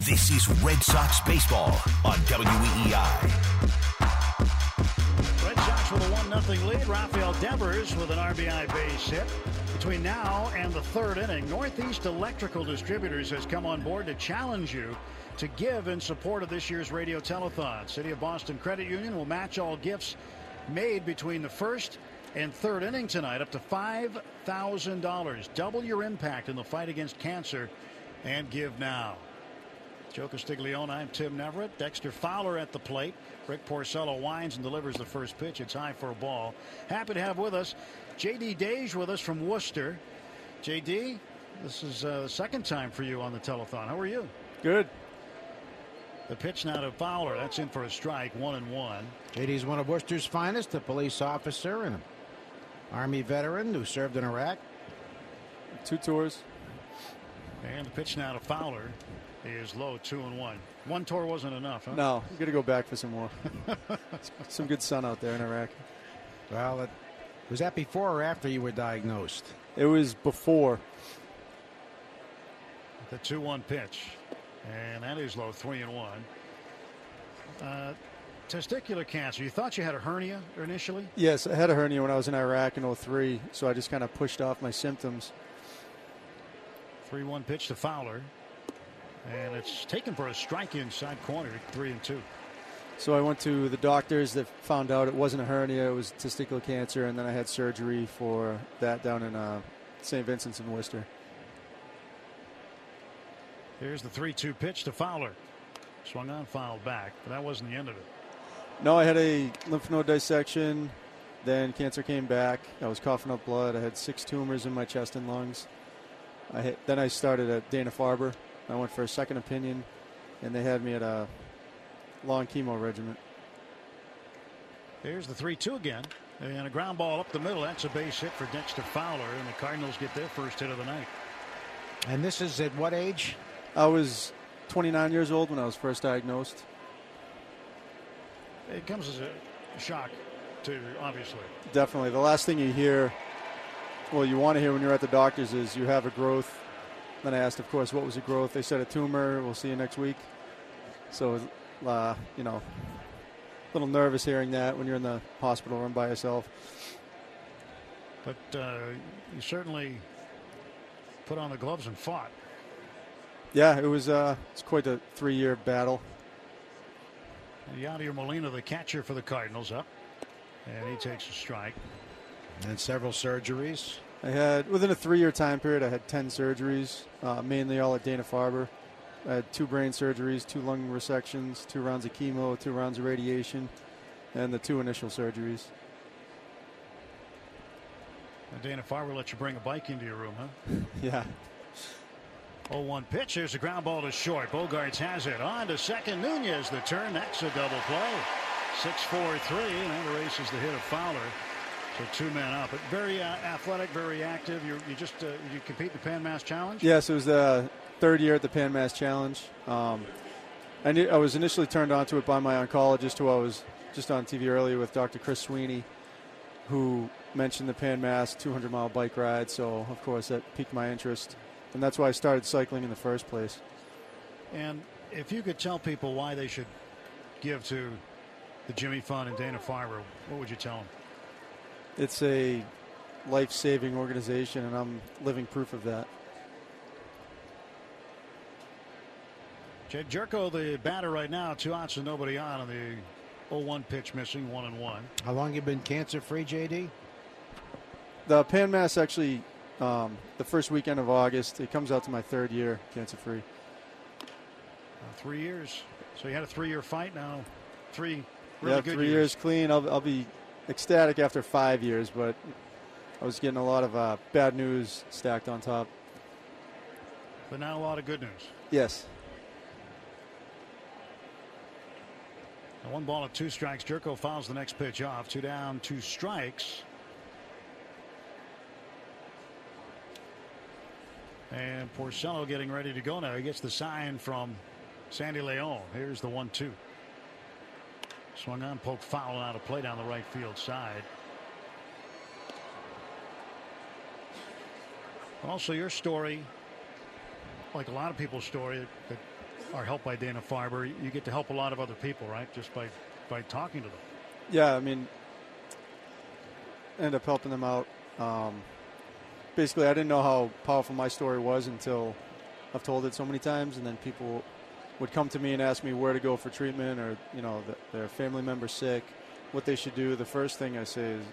This is Red Sox baseball on WEEI. Red Sox with a 1 0 lead. Rafael Devers with an RBI base hit. Between now and the third inning, Northeast Electrical Distributors has come on board to challenge you to give in support of this year's radio telethon. City of Boston Credit Union will match all gifts made between the first and third inning tonight up to $5,000. Double your impact in the fight against cancer and give now. Joe Castiglione, I'm Tim Neverett. Dexter Fowler at the plate. Rick Porcello winds and delivers the first pitch. It's high for a ball. Happy to have with us JD Dage with us from Worcester. JD, this is uh, the second time for you on the telethon. How are you? Good. The pitch now to Fowler. That's in for a strike, one and one. JD's one of Worcester's finest, a police officer and an Army veteran who served in Iraq. Two tours. And the pitch now to Fowler is low, two and one. One tour wasn't enough, huh? No, you got to go back for some more. some good sun out there in Iraq. Well, it, was that before or after you were diagnosed? It was before. The 2 1 pitch. And that is low, 3 and 1. Uh, testicular cancer. You thought you had a hernia initially? Yes, I had a hernia when I was in Iraq in 03, so I just kind of pushed off my symptoms. 3 1 pitch to Fowler. And it's taken for a strike inside corner, 3 and 2. So I went to the doctors that found out it wasn't a hernia, it was testicular cancer, and then I had surgery for that down in uh, St. Vincent's in Worcester. Here's the 3 2 pitch to Fowler. Swung on, fouled back, but that wasn't the end of it. No, I had a lymph node dissection. Then cancer came back. I was coughing up blood. I had six tumors in my chest and lungs. I hit, then I started at Dana Farber. I went for a second opinion, and they had me at a long chemo regimen. Here's the 3 2 again. And a ground ball up the middle. That's a base hit for Dexter Fowler. And the Cardinals get their first hit of the night. And this is at what age? I was 29 years old when I was first diagnosed. It comes as a shock, to obviously. Definitely. The last thing you hear, well, you want to hear when you're at the doctor's is you have a growth. Then I asked, of course, what was the growth? They said a tumor. We'll see you next week. So, uh, you know, a little nervous hearing that when you're in the hospital room by yourself. But uh, you certainly put on the gloves and fought. Yeah, it was uh, it's quite a three-year battle. Yadier Molina, the catcher for the Cardinals, up, and he takes a strike. And several surgeries. I had within a three-year time period, I had ten surgeries, uh, mainly all at Dana Farber. I had two brain surgeries, two lung resections, two rounds of chemo, two rounds of radiation, and the two initial surgeries. And Dana Farber let you bring a bike into your room, huh? yeah. 0-1 pitch. There's a ground ball to short. Bogaerts has it. On to second. Nunez the turn. That's a double play. 6-4-3. And that erases the hit of Fowler. So two men up. But very uh, athletic, very active. You, you just uh, you compete the Pan Mass Challenge? Yes, it was the third year at the Pan Mass Challenge. Um, I, knew, I was initially turned onto it by my oncologist, who I was just on TV earlier with Dr. Chris Sweeney, who mentioned the Pan Mass 200 mile bike ride. So, of course, that piqued my interest. And that's why I started cycling in the first place. And if you could tell people why they should give to the Jimmy Fund and Dana Farber, what would you tell them? It's a life saving organization, and I'm living proof of that. Jedd Gyorko, the batter right now, two outs and nobody on, and the 0-1 pitch missing, one and one. How long you been cancer free, JD? The Pan Mass actually, um, the first weekend of August, it comes out to my third year cancer free. Uh, three years. So you had a three-year fight now. Three really yeah, good three years. years clean. I'll, I'll be ecstatic after five years, but I was getting a lot of uh, bad news stacked on top. But now a lot of good news. Yes. One ball at two strikes. Gyorko fouls the next pitch off. Two down, two strikes. And Porcello getting ready to go now. He gets the sign from Sandy Leon. Here's the one two. Swung on, poke foul out of play down the right field side. Also, your story, like a lot of people's story that are helped by Dana Farber, you get to help a lot of other people, right? Just by by talking to them. Yeah, I mean, end up helping them out. Um, basically, I didn't know how powerful my story was until I've told it so many times, and then people would come to me and ask me where to go for treatment, or you know, the, their family member sick, what they should do. The first thing I say is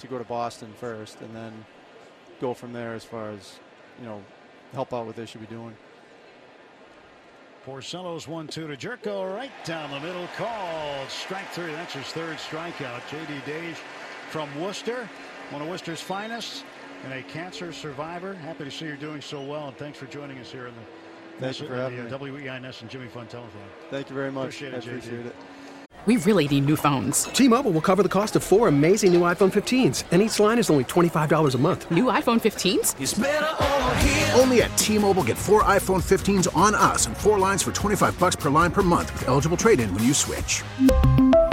to go to Boston first, and then go from there as far as you know, help out what they should be doing. Porcello's one two to Gyorko, right down the middle called strike three that's his third strikeout JD Dage from Worcester one of Worcester's finest and a cancer survivor happy to see you're doing so well and thanks for joining us here in the Thank you for having the, me. uh, WEEI and Jimmy Fund Telethon. Thank you very much. Appreciate it, I appreciate it. We really need new phones. T-Mobile will cover the cost of four amazing new iPhone 15s, and each line is only $25 a month. New iPhone 15s? Only at T-Mobile get four iPhone 15s on us and four lines for 25 bucks per line per month with eligible trade-in when you switch.